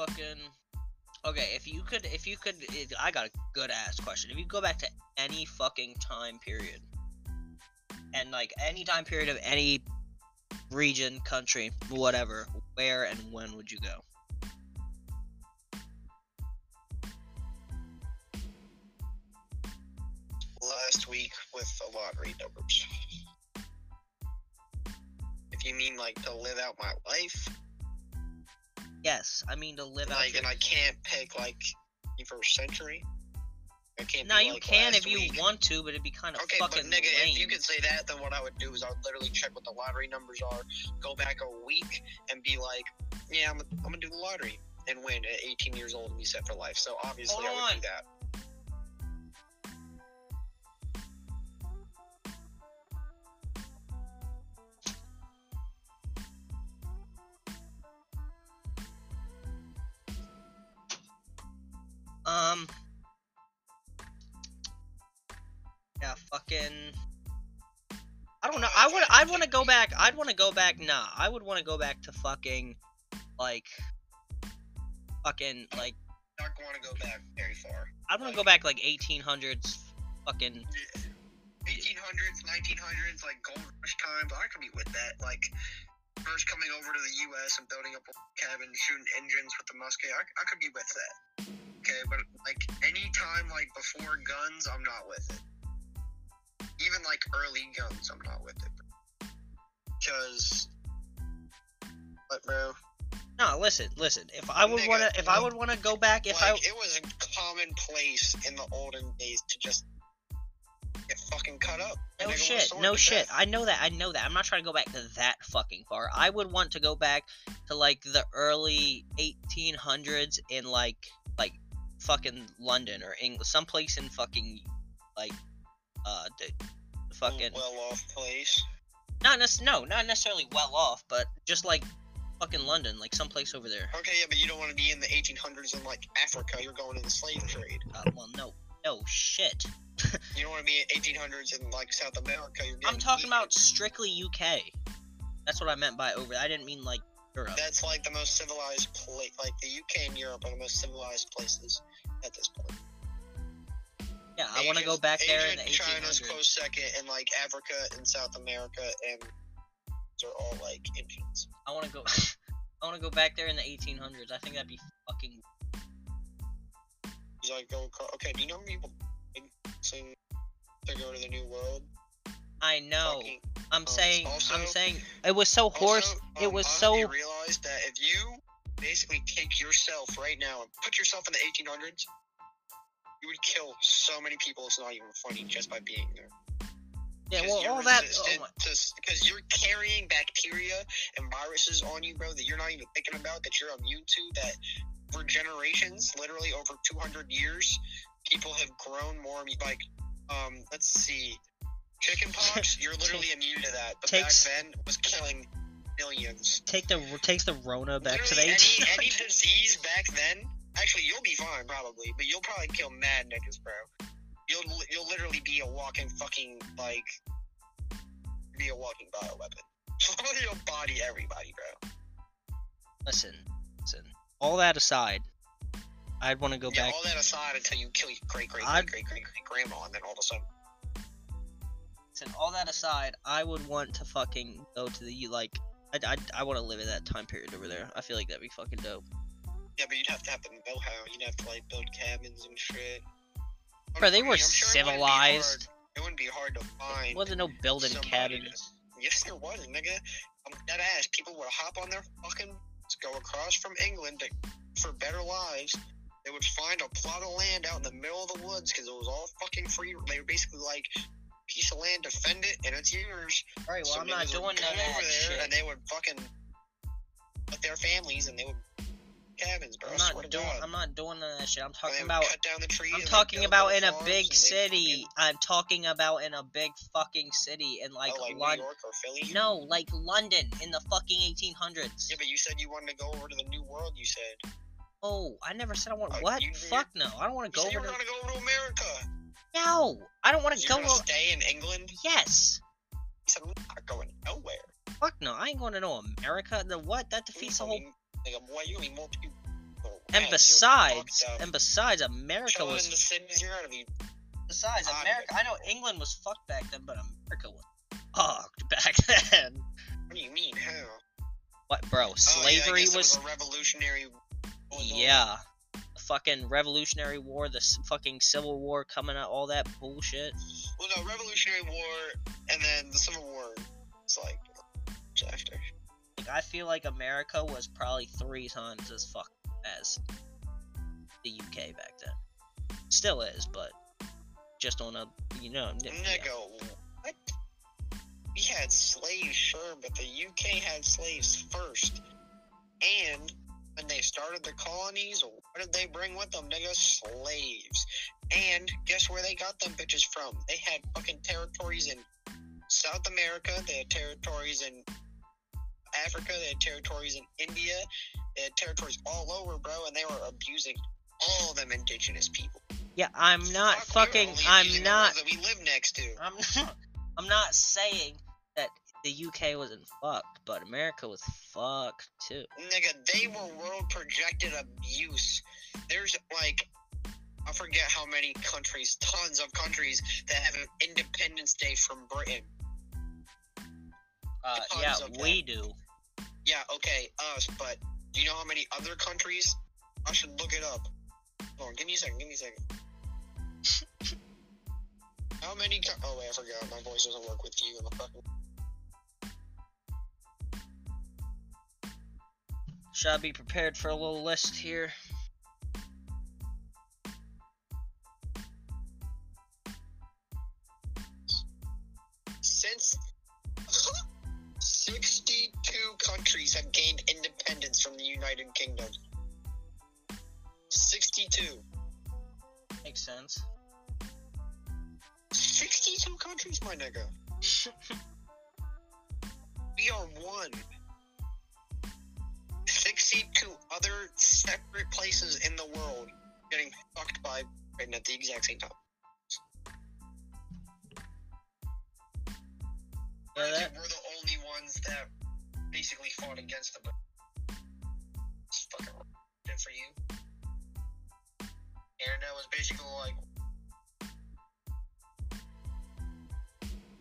fucking. Okay, if you could, if you could, it, I got a good ass question. If you go back to any fucking time period, and like any time period of any region, country, whatever, where and when would you go? Last week with the lottery numbers. If you mean like to live out my life, Yes, I mean to live out. like, and I can't pick like the first century. I can't. Now you like, can if you week. want to, but it'd be kind of Okay, but fucking nigga, lame. if you could say that, then what I would do is I would literally check what the lottery numbers are, go back a week, and be like, yeah, I'm, I'm gonna do the lottery and win at 18 years old and be set for life. So obviously, Hold I would on. do that. Um. Yeah, fucking. I don't know. I would. I'd want to go back. I'd want to go back. Nah, I would want to go back to fucking, like, fucking like. Not going to go back very far. I'd want to go back like 1800s. Fucking. 1800s, 1900s, like gold rush times. I could be with that. Like first coming over to the U.S. and building up a cabin, shooting engines with the musket. I, I could be with that. Okay, but like any time like before guns, I'm not with it. Even like early guns, I'm not with it. Because, but bro, No, listen, listen. If I would want to, if I would want to go back, if like I, it was a commonplace in the olden days to just get fucking cut up. No nigga with a shit, no shit. death. I know that. I know that. I'm not trying to go back to that fucking far. I would want to go back to like the early 1800s in like like fucking London or England, someplace in fucking like uh the, the fucking well-off place. not nec- no, not necessarily well off, but just like fucking London, like someplace over there. Okay, yeah, but you don't want to be in the 1800s in like Africa. You're going to the slave trade. Uh, well, no, no shit. You don't want to be in 1800s in like South America. You're I'm talking eaten. about strictly UK. That's what I meant by over. I didn't mean like Europe. That's like the most civilized place. Like the UK and Europe are the most civilized places at this point. Yeah, I want to go back there in the and China's 1800s. close second, and like Africa and South America and they're all like Indians. I want to go. I want to go back there in the 1800s. I think that'd be fucking. He's like, across. Okay, do you know how many people sing to go to the New World? I know. Fucking- I'm um, saying. I'm saying. It was so horse. Also, it um, was so. You that if you basically take yourself right now and put yourself in the 1800s, you would kill so many people. It's not even funny just by being there. Yeah, Well, all that. Oh resistant my, to- because you're carrying bacteria and viruses on you, bro, that you're not even thinking about, that you're immune to, that for generations, literally over 200 years, people have grown more, like, um, let's see, chickenpox, you're literally immune to that, but Takes- back then, was killing millions. take the takes the Rona back to the Literally 1800s. any, any disease back then, actually, you'll be fine, probably, but you'll probably kill mad niggas, bro. You'll, you'll literally be a walking fucking, like, be a walking bioweapon. You'll body everybody, bro. listen, listen. All that aside, I'd want to go yeah, back. all that aside until you kill your great, great, great, great, great, great grandma, and then all of a sudden, Listen, all that aside, I would want to fucking go to the like. I I, I want to live in that time period over there. I feel like that'd be fucking dope. yeah, but you'd have to have the know-how. You'd have to like build cabins and shit. Bro, they were sure it wouldn't civilized. It wouldn't be hard to find. There Wasn't no building cabins. to- Yes, there was, nigga. Um, I'm dead ass. People would hop on their fucking go across from England to, for better lives. They would find a plot of land out in the middle of the woods because it was all fucking free. They were basically like piece of land, defend it, and it's yours. All right, well, So I'm not doing none of that over there, shit. and they would fucking with their families, and they would cabins, bro. I'm not doing. God. I'm not doing none of that shit. I'm talking about. cut down the trees. I'm talking about in a big city. I'm talking about in a big fucking city in like, oh, like New London. York or Philly. No, like London in the fucking 1800s. Yeah, but you said you wanted to go over to the New World. You said. Oh, I never said I want. Oh, what? you- Fuck no. I don't want to go you over were to. gonna go over to America. No, I don't want to go. gonna o- stay in England. Yes. He said, I'm not going nowhere. Fuck no. I ain't going to no America. The what? That defeats the whole. mean, Like, boy, you gonna be more people. And besides, and besides, America was in the cities, you're gonna be. besides America. I know England was fucked back then, but America was fucked back then. What do you mean? How? What, bro? Oh, yeah, Slavery was revolutionary. Yeah. Fucking Revolutionary War, the fucking Civil War coming out, all that bullshit. Well, no, Revolutionary War, and then the Civil War. It's like it's after. Like, I feel like America was probably three times as fucked as the UK back then. Still is, but just on a, you know. n- yeah. What? We had slaves, sure, but the UK had slaves first. And when they started the colonies, what did they bring with them, nigga? Slaves. And guess where they got them bitches from? They had fucking territories in South America, they had territories in Africa, they had territories in India, they had territories all over, bro, and they were abusing all them indigenous people. Yeah, I'm not Fuck, fucking. I'm not. that we live next to. I'm not. I'm not saying that the UK wasn't fucked, but America was fucked too. Nigga, they were world projected abuse. There's like, I forget how many countries, tons of countries that have an Independence Day from Britain. Uh, yeah, we do. Yeah, okay, us, but do you know how many other countries? I should look it up. Hold on, give me a second, give me a second. how many? Co- oh wait, I forgot. My voice doesn't work with you in the fucking. Should I be prepared for a little list here? Since 62 countries have gained independence from the United Kingdom. 62. Makes sense. 62 countries, my nigga. Exact same time. That, We're the only ones that basically fought against them. It's fucking good for you. And that was basically like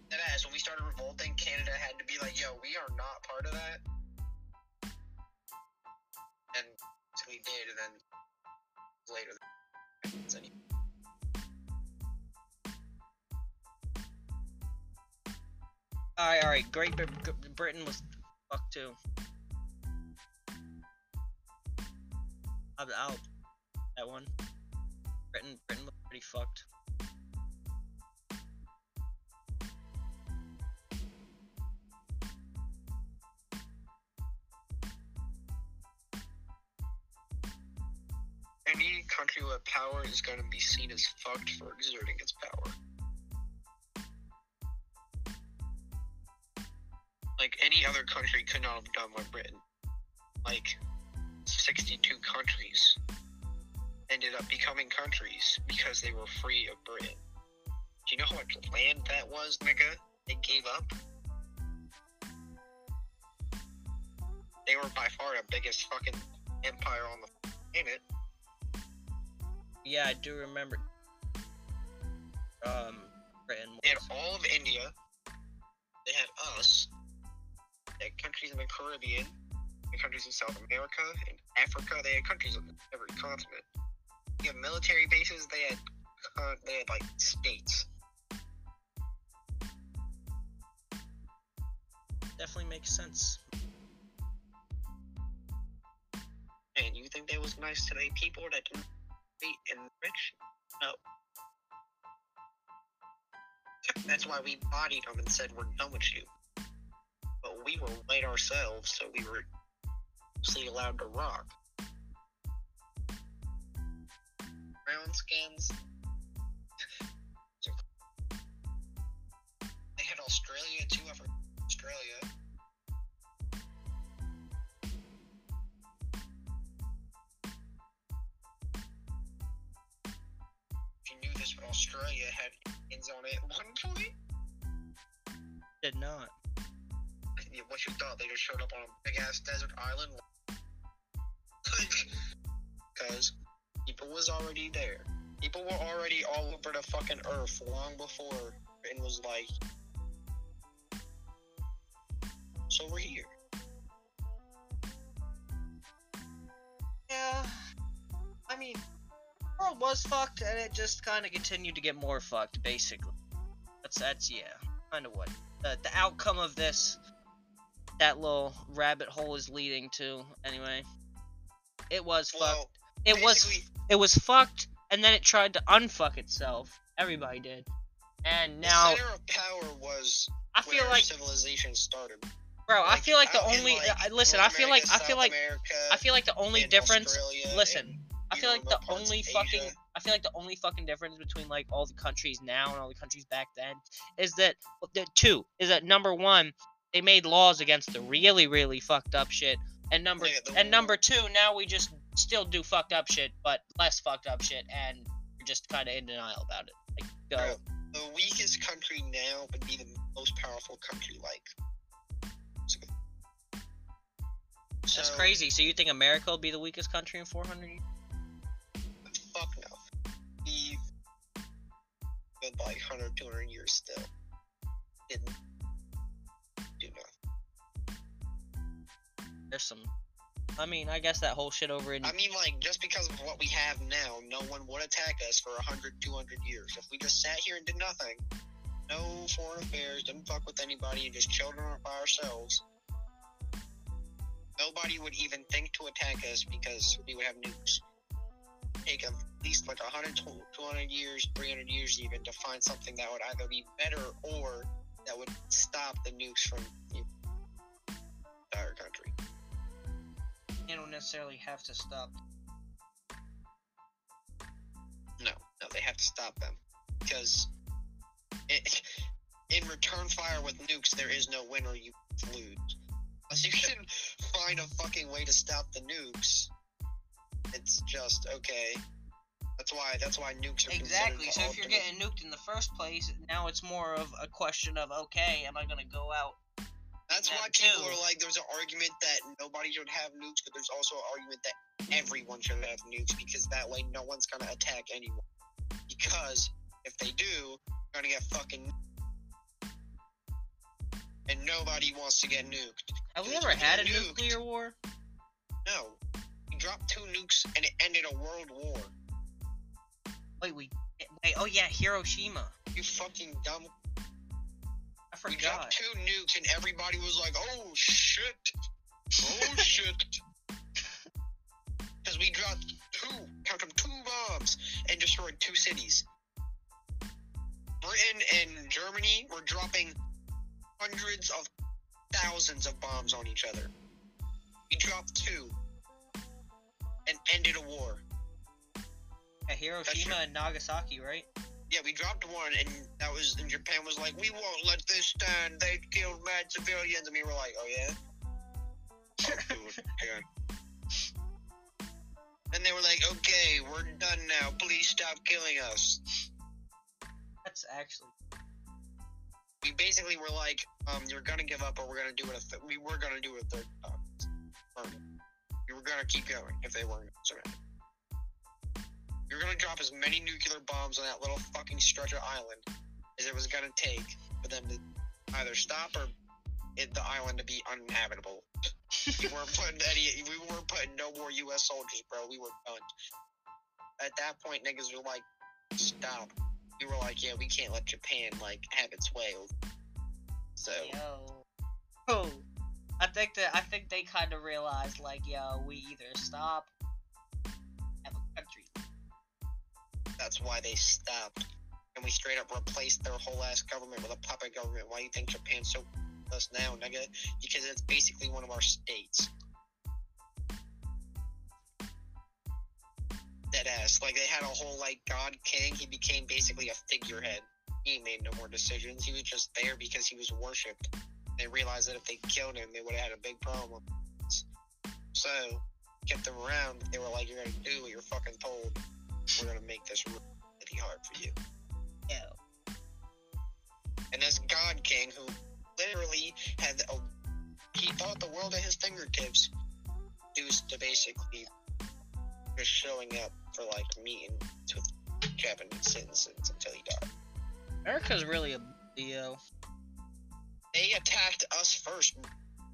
that ass when we started revolting, Canada had to be like, yo, we are not part of that. And so we did, and then later. Anyway. Alright, alright. Great Br- Gr- Britain was fucked too. I'll, I'll that one. Britain, Britain was pretty fucked. Any country with power is going to be seen as fucked for exerting its power. Any other country could not have done what Britain. Like 62 countries ended up becoming countries because they were free of Britain. Do you know how much land that was, nigga? They gave up. They were by far the biggest fucking empire on the planet. Yeah, I do remember. Um, Britain They had all of India. They had us. They had countries in the Caribbean. They had countries in South America and Africa. They had countries on every continent. You have military bases. They had uh, they had like states. Definitely makes sense. And you think they was nice to the people that didn't be and rich? No. That's why we bodied them and said we're done with you. But we were white ourselves, so we were mostly allowed to rock. Brown skins. they had Australia too. I Australia. You knew this, but Australia had Indians on it at one point. Did not. What you thought? They just showed up on a big ass desert island. Because people was already there. People were already all over the fucking earth long before and was like, so we're here. Yeah. I mean, the world was fucked, and it just kind of continued to get more fucked, basically. That's that's yeah, kind of what the the outcome of this that little rabbit hole is leading to. Anyway, it was fucked. It was it was fucked, and then it tried to unfuck itself. Everybody did, and now the center of power was I feel like, civilization started. bro, I feel like the only like, I listen. North I feel like America, I feel like America, I feel like the only difference. Australia, listen, and I feel like the remote parts of only fucking I feel like the only fucking difference between like all the countries now and all the countries back then is that the two is that number one they made laws against the really really fucked up shit and number Yeah, and number two now we just still do fucked up shit but less fucked up shit and we're just kind of in denial about it like go Bro, the weakest country now would be the most powerful country. Like, so, that's crazy so you think America will be the weakest country in 400 years Fuck no. Be by 100, 200 years still. Didn't there's some I mean I guess that whole shit over in I mean, like, just because of what we have now, no one would attack us for 100, 200 years. If we just sat here and did nothing, no foreign affairs, didn't fuck with anybody, and just chilled by ourselves, nobody would even think to attack us because we would have nukes. Take at least like 100, 200 years, 300 years even to find something that would either be better or that would stop the nukes from you don't necessarily have to stop No, no, they have to stop them because it, in return fire with nukes, there is no winner. You lose. Unless you can find a fucking way to stop the nukes, it's just okay. That's why. That's why nukes are Exactly. So if you're getting nuked in the first place, now it's more of a question of okay, am I gonna go out? That's why people too. are like, there's an argument that nobody should have nukes, but there's also an argument that everyone should have nukes because that way no one's gonna attack anyone. Because if they do, they're gonna get fucking. And nobody wants to get nuked. Have we ever had a nuked. nuclear war? No. We dropped two nukes and it ended a world war. Wait, we wait. Oh yeah, Hiroshima. You fucking dumb. We dropped two nukes and everybody was like, oh shit. Oh shit. Because we dropped two, count them, two bombs and destroyed two cities. Britain and Germany were dropping hundreds of thousands of bombs on each other. We dropped two and ended a war. Yeah, Hiroshima and Nagasaki, right? Yeah, we dropped one, and that was, and Japan was like, we won't let this stand. They killed mad civilians, and we were like, oh yeah. Oh, dude, yeah. And they were like, okay, we're done now. Please stop killing us. That's actually We basically were like, um, you're gonna give up, or we're gonna do it. A th- we were gonna do it a third time. Or we were gonna keep going if they weren't surrounded. You're gonna drop as many nuclear bombs on that little fucking stretch of island as it was gonna take for them to either stop or it, the island to be uninhabitable. we weren't putting any. We weren't putting no more U.S. soldiers, bro. We were done. At that point, niggas were like, "Stop." We were like, "Yeah, we can't let Japan like have its way." So yo. Oh, I think that I think they kind of realized like, yo, we either stop, that's why they stopped, and we straight up replaced their whole ass government with a puppet government. Why do you think Japan's so us now, nigga? Because it's basically one of our states. Dead ass. Like they had a whole like God King. He became basically a figurehead. He made no more decisions. He was just there because he was worshipped. They realized that if they killed him, they would have had a big problem. So kept them around. They were like, "You're gonna do what you're fucking told. We're gonna make this really hard for you." Yo, And this God King, who literally had a, he thought the world at his fingertips, used to basically just showing up for like meetings with Japanese citizens until he died. America's really a Leo. They attacked us first.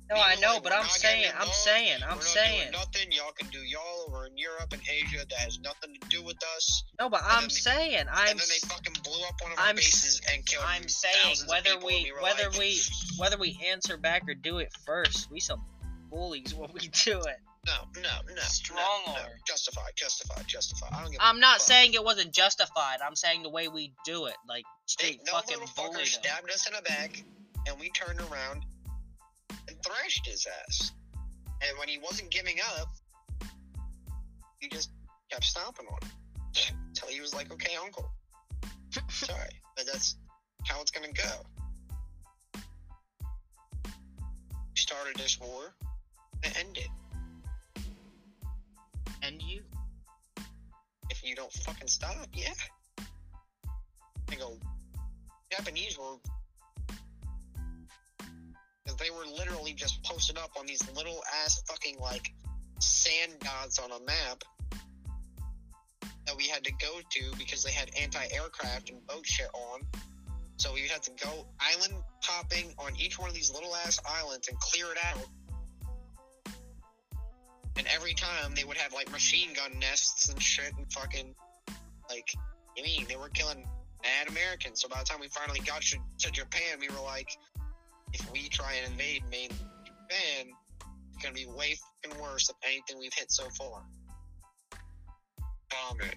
No, I know, but I'm saying, I'm involved. saying, I'm We're not saying. doing nothing. Y'all can do y'all over in Europe and Asia that has nothing to do with us. No, but And I'm then they- saying, And I'm, then they fucking blew up one of our I'm s- bases and killed I'm saying thousands of whether people, we, and we were whether like, we, whether we answer back or do it first, we some bullies when we do it. No, no, no. Strong no, no. arm. Justified, justified, justified. I don't give a I'm not fuck. saying it wasn't justified. I'm saying the way we do it, like They, straight no fucking little bully fucker stabbed us in the back, and we turned around and thrashed his ass. And when he wasn't giving up, he just kept stomping on him until he was like, "Okay, uncle, sorry, but that's how it's gonna go." We started this war and end it. And you, If you don't fucking stop, yeah. I go, Japanese were. They were literally just posted up on these little ass fucking like sand dots on a map that we had to go to because they had anti aircraft and boat shit on. So we had to go island hopping on each one of these little ass islands and clear it out. And every time they would have like machine gun nests and shit and fucking like I mean they were killing mad Americans. So by the time we finally got to, to Japan, we were like, if we try and invade main Japan, it's gonna be way fucking worse than anything we've hit so far. Bomb it.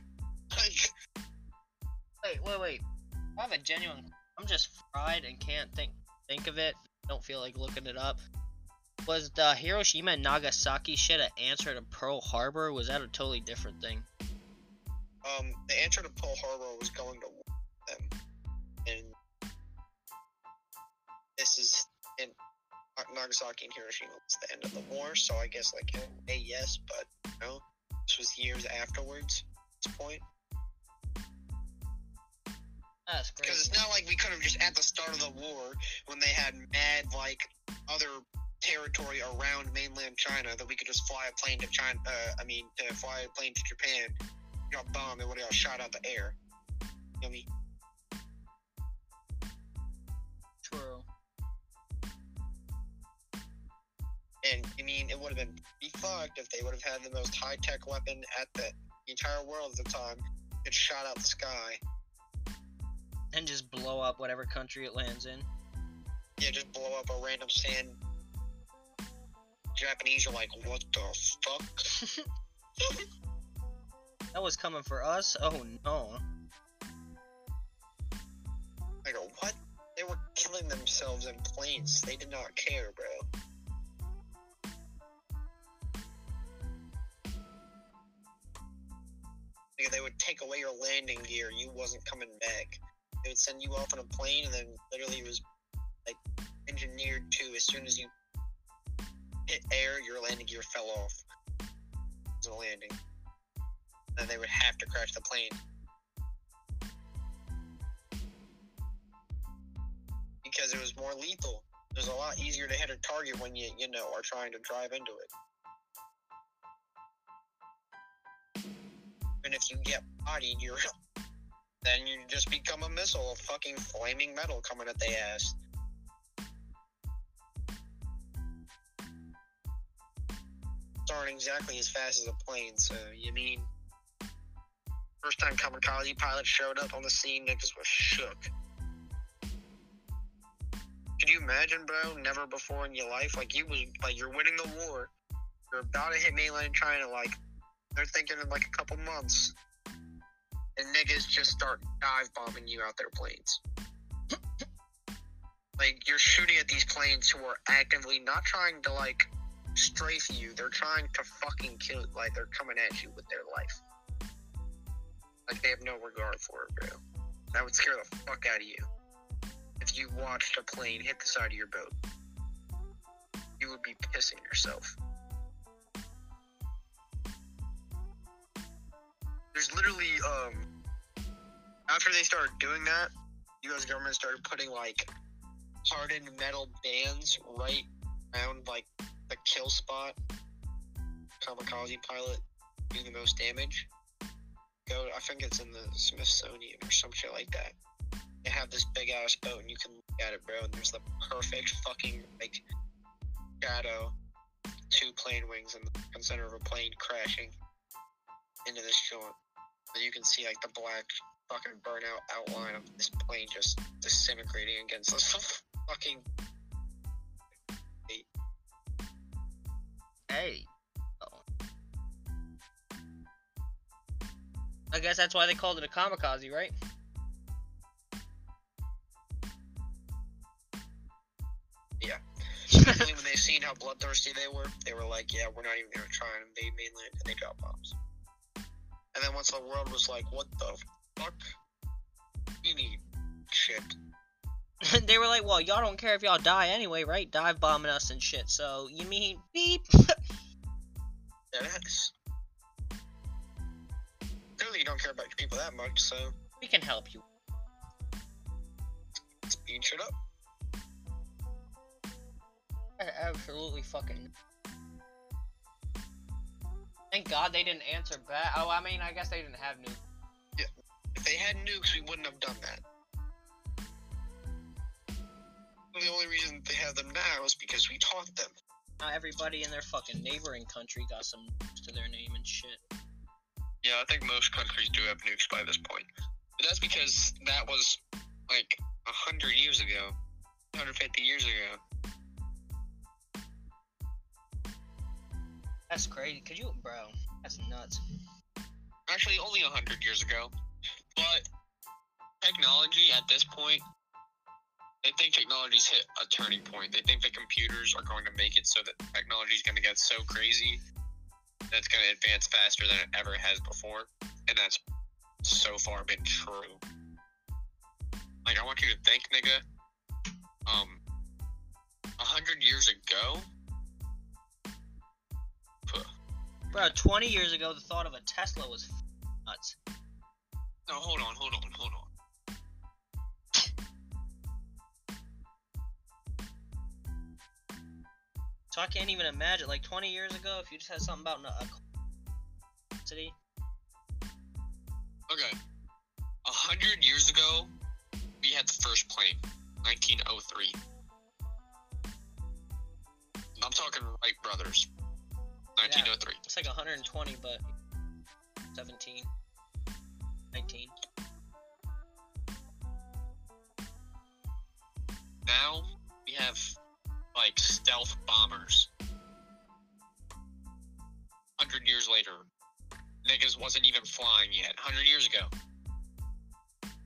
Like wait, wait, wait. I have a genuine. I'm just fried and can't think think of it. Don't feel like looking it up. Was the Hiroshima and Nagasaki shit an answer to Pearl Harbor? Or was that a totally different thing? um the answer to Pearl Harbor was going to war with them. And this is in Nagasaki and Hiroshima was the end of the war, so I guess like a yes, but you know, this was years afterwards at this point. That's great. Because it's not like we could have just at the start of the war when they had mad like other territory around mainland China that we could just fly a plane to China. Uh, I mean, to fly a plane to Japan, got bombed, and would have got shot out the air. You know what I mean? True. And I mean, it would have been pretty fucked if they would have had the most high tech weapon at the entire world at the time. It shot out the sky. And just blow up whatever country it lands in. Yeah, just blow up a random sand. Japanese are like, what the fuck? That was coming for us? Oh no. I go, what? They were killing themselves in planes. They did not care, bro. They would take away your landing gear. You wasn't coming back. They would send you off on a plane, and then literally it was like engineered to as soon as you hit air, your landing gear fell off. It was a landing. Then they would have to crash the plane. because it was more lethal. It was a lot easier to hit a target when you, you know, are trying to drive into it. And if you get bodied, you're then you just become a missile of fucking flaming metal coming at the ass. Aren't exactly as fast as a plane, so you mean first time kamikaze pilot showed up on the scene, niggas was shook. Could you imagine, bro? Never before in your life, like you was like you're winning the war, you're about to hit mainland China, like they're thinking in like a couple months, and niggas just start dive bombing you out their planes. like you're shooting at these planes who are actively not trying to like strafe you, they're trying to fucking kill. Like they're coming at you with their life. Like they have no regard for it, bro. That would scare the fuck out of you if you watched a plane hit the side of your boat. You would be pissing yourself. There's literally, um, after they started doing that, U.S. government started putting like hardened metal bands right around like the kill spot, kamikaze pilot, do the most damage, go. I think it's in the Smithsonian or some shit like that. They have this big ass boat, and you can look at it, bro. And there's the perfect fucking like shadow, two plane wings in the center of a plane crashing into this joint. And you can see like the black fucking burnout outline of this plane just disintegrating against this fucking. Hey. Oh. I guess that's why they called it a kamikaze, right? Yeah. when they seen how bloodthirsty they were, they were like, "Yeah, we're not even gonna try and invade mainland," and they dropped bombs. And then once the world was like, "What the fuck? We need shit." they were like, well, y'all don't care if y'all die anyway, right? Dive bombing us and shit. So, you mean beep? Yeah, that's clearly you don't care about your people that much, so we can help you. speed shit up. A- Absolutely fucking. Thank God they didn't answer back. Oh, I mean, I guess they didn't have new. If they had nukes, we wouldn't have done that. The only reason they have them now is because we taught them. Now everybody in their fucking neighboring country got some nukes to their name and shit. Yeah, I think most countries do have nukes by this point. But that's because that was like a hundred years ago, 150 years ago. That's crazy. Could you, bro? That's nuts. Actually, only hundred years ago. But technology at this point, they think technology's hit a turning point. They think the computers are going to make it so that technology is going to get so crazy that it's going to advance faster than it ever has before, and that's so far been true. Like, I want you to think, nigga. Um, a hundred years ago. Bro, 20 years ago, the thought of a Tesla was f- nuts. No, hold on, hold on, hold on. So I can't even imagine. Like 20 years ago, if you just had something about a a city. Okay. A hundred years ago, we had the first plane, 1903. I'm talking Wright Brothers, 1903. Like 120, but 17, 19. Now we have like stealth bombers. Hundred years later, niggas wasn't even flying yet. Hundred years ago,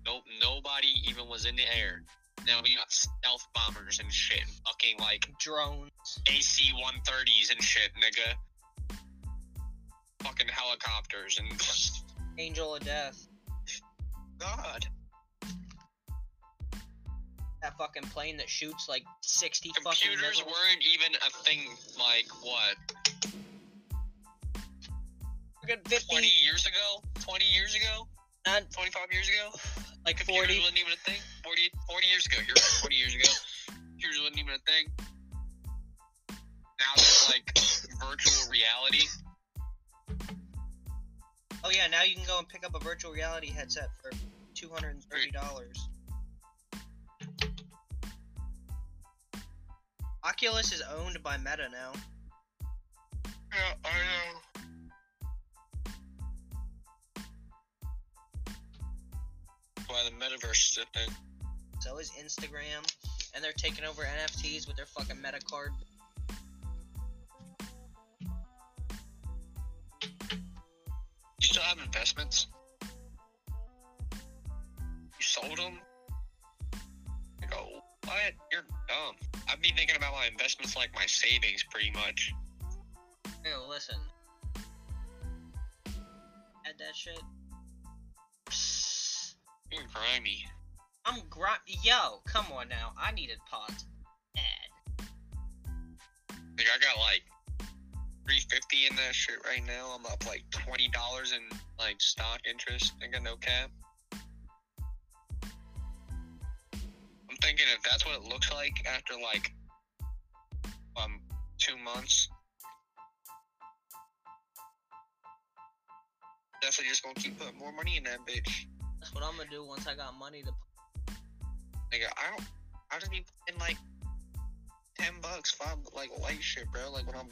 nope, nobody even was in the air. Now we got stealth bombers and shit, fucking like Drones. AC-130s and shit, nigga. Fucking helicopters and Angel of Death. God. That fucking plane that shoots like 60 fucking Computers weren't even a thing like what Fucking 50, 20 years ago? 20 years ago? not 25 years ago? like Computers 40. wasn't even a thing. 40, 40 years ago. You're right. 40 years ago. Computers wasn't even a thing. Now there's like virtual reality. Oh yeah, now you can go and pick up a virtual reality headset for $230. Oculus is owned by Meta now. Yeah, I know. Why the metaverse is thing. So is Instagram, and they're taking over NFTs with their fucking Meta card. Still have investments? You sold them? I go, oh, what? You're dumb. I'd be thinking about my investments like my savings, pretty much. Yo, listen. Add that shit. You're grimy. I'm gr- Yo, come on now. I needed pods. Ad. Like I got like 350 in that shit right now. I'm up like twenty dollars in like stock interest. I got no cap. I'm thinking if that's what it looks like after like um two months, definitely just gonna keep putting more money in that bitch. That's what I'm gonna do once I got money to. Nigga, I don't. I just be putting like ten bucks, five like light shit, bro. Like when I'm,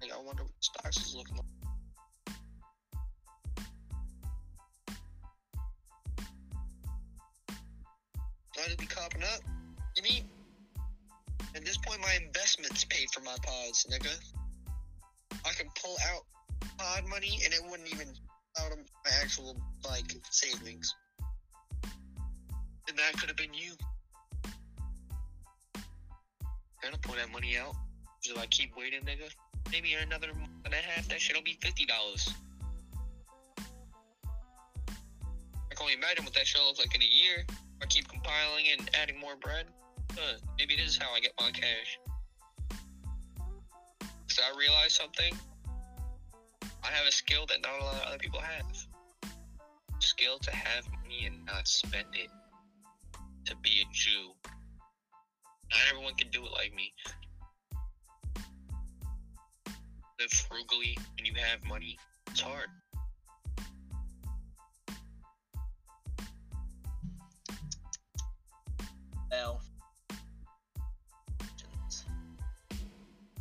like I wonder what stocks is looking like. I just be copping up. You mean? At this point, my investments paid for my pods, nigga. I can pull out pod money and it wouldn't even out of my actual like savings. And that could have been you. Gonna pull that money out. So I keep waiting, nigga. Maybe in another month and a half, that shit'll be fifty dollars. I can only imagine what that shit looks like in a year. I keep compiling and adding more bread. Huh, maybe this is how I get my cash. So I realized something. I have a skill that not a lot of other people have. Skill to have money and not spend it. To be a Jew. Not everyone can do it like me. Live frugally when you have money. It's hard. Well.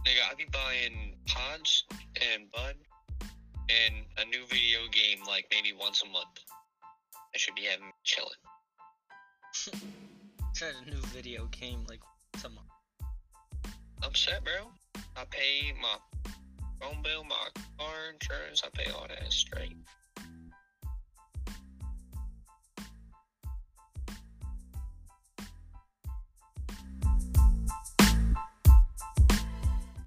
Nigga, I be buying pods and bud and a new video game like maybe once a month. I should be having chilling. Tried a new video game like some. I'm set, bro. I pay my phone bill, my car insurance, I pay all that straight.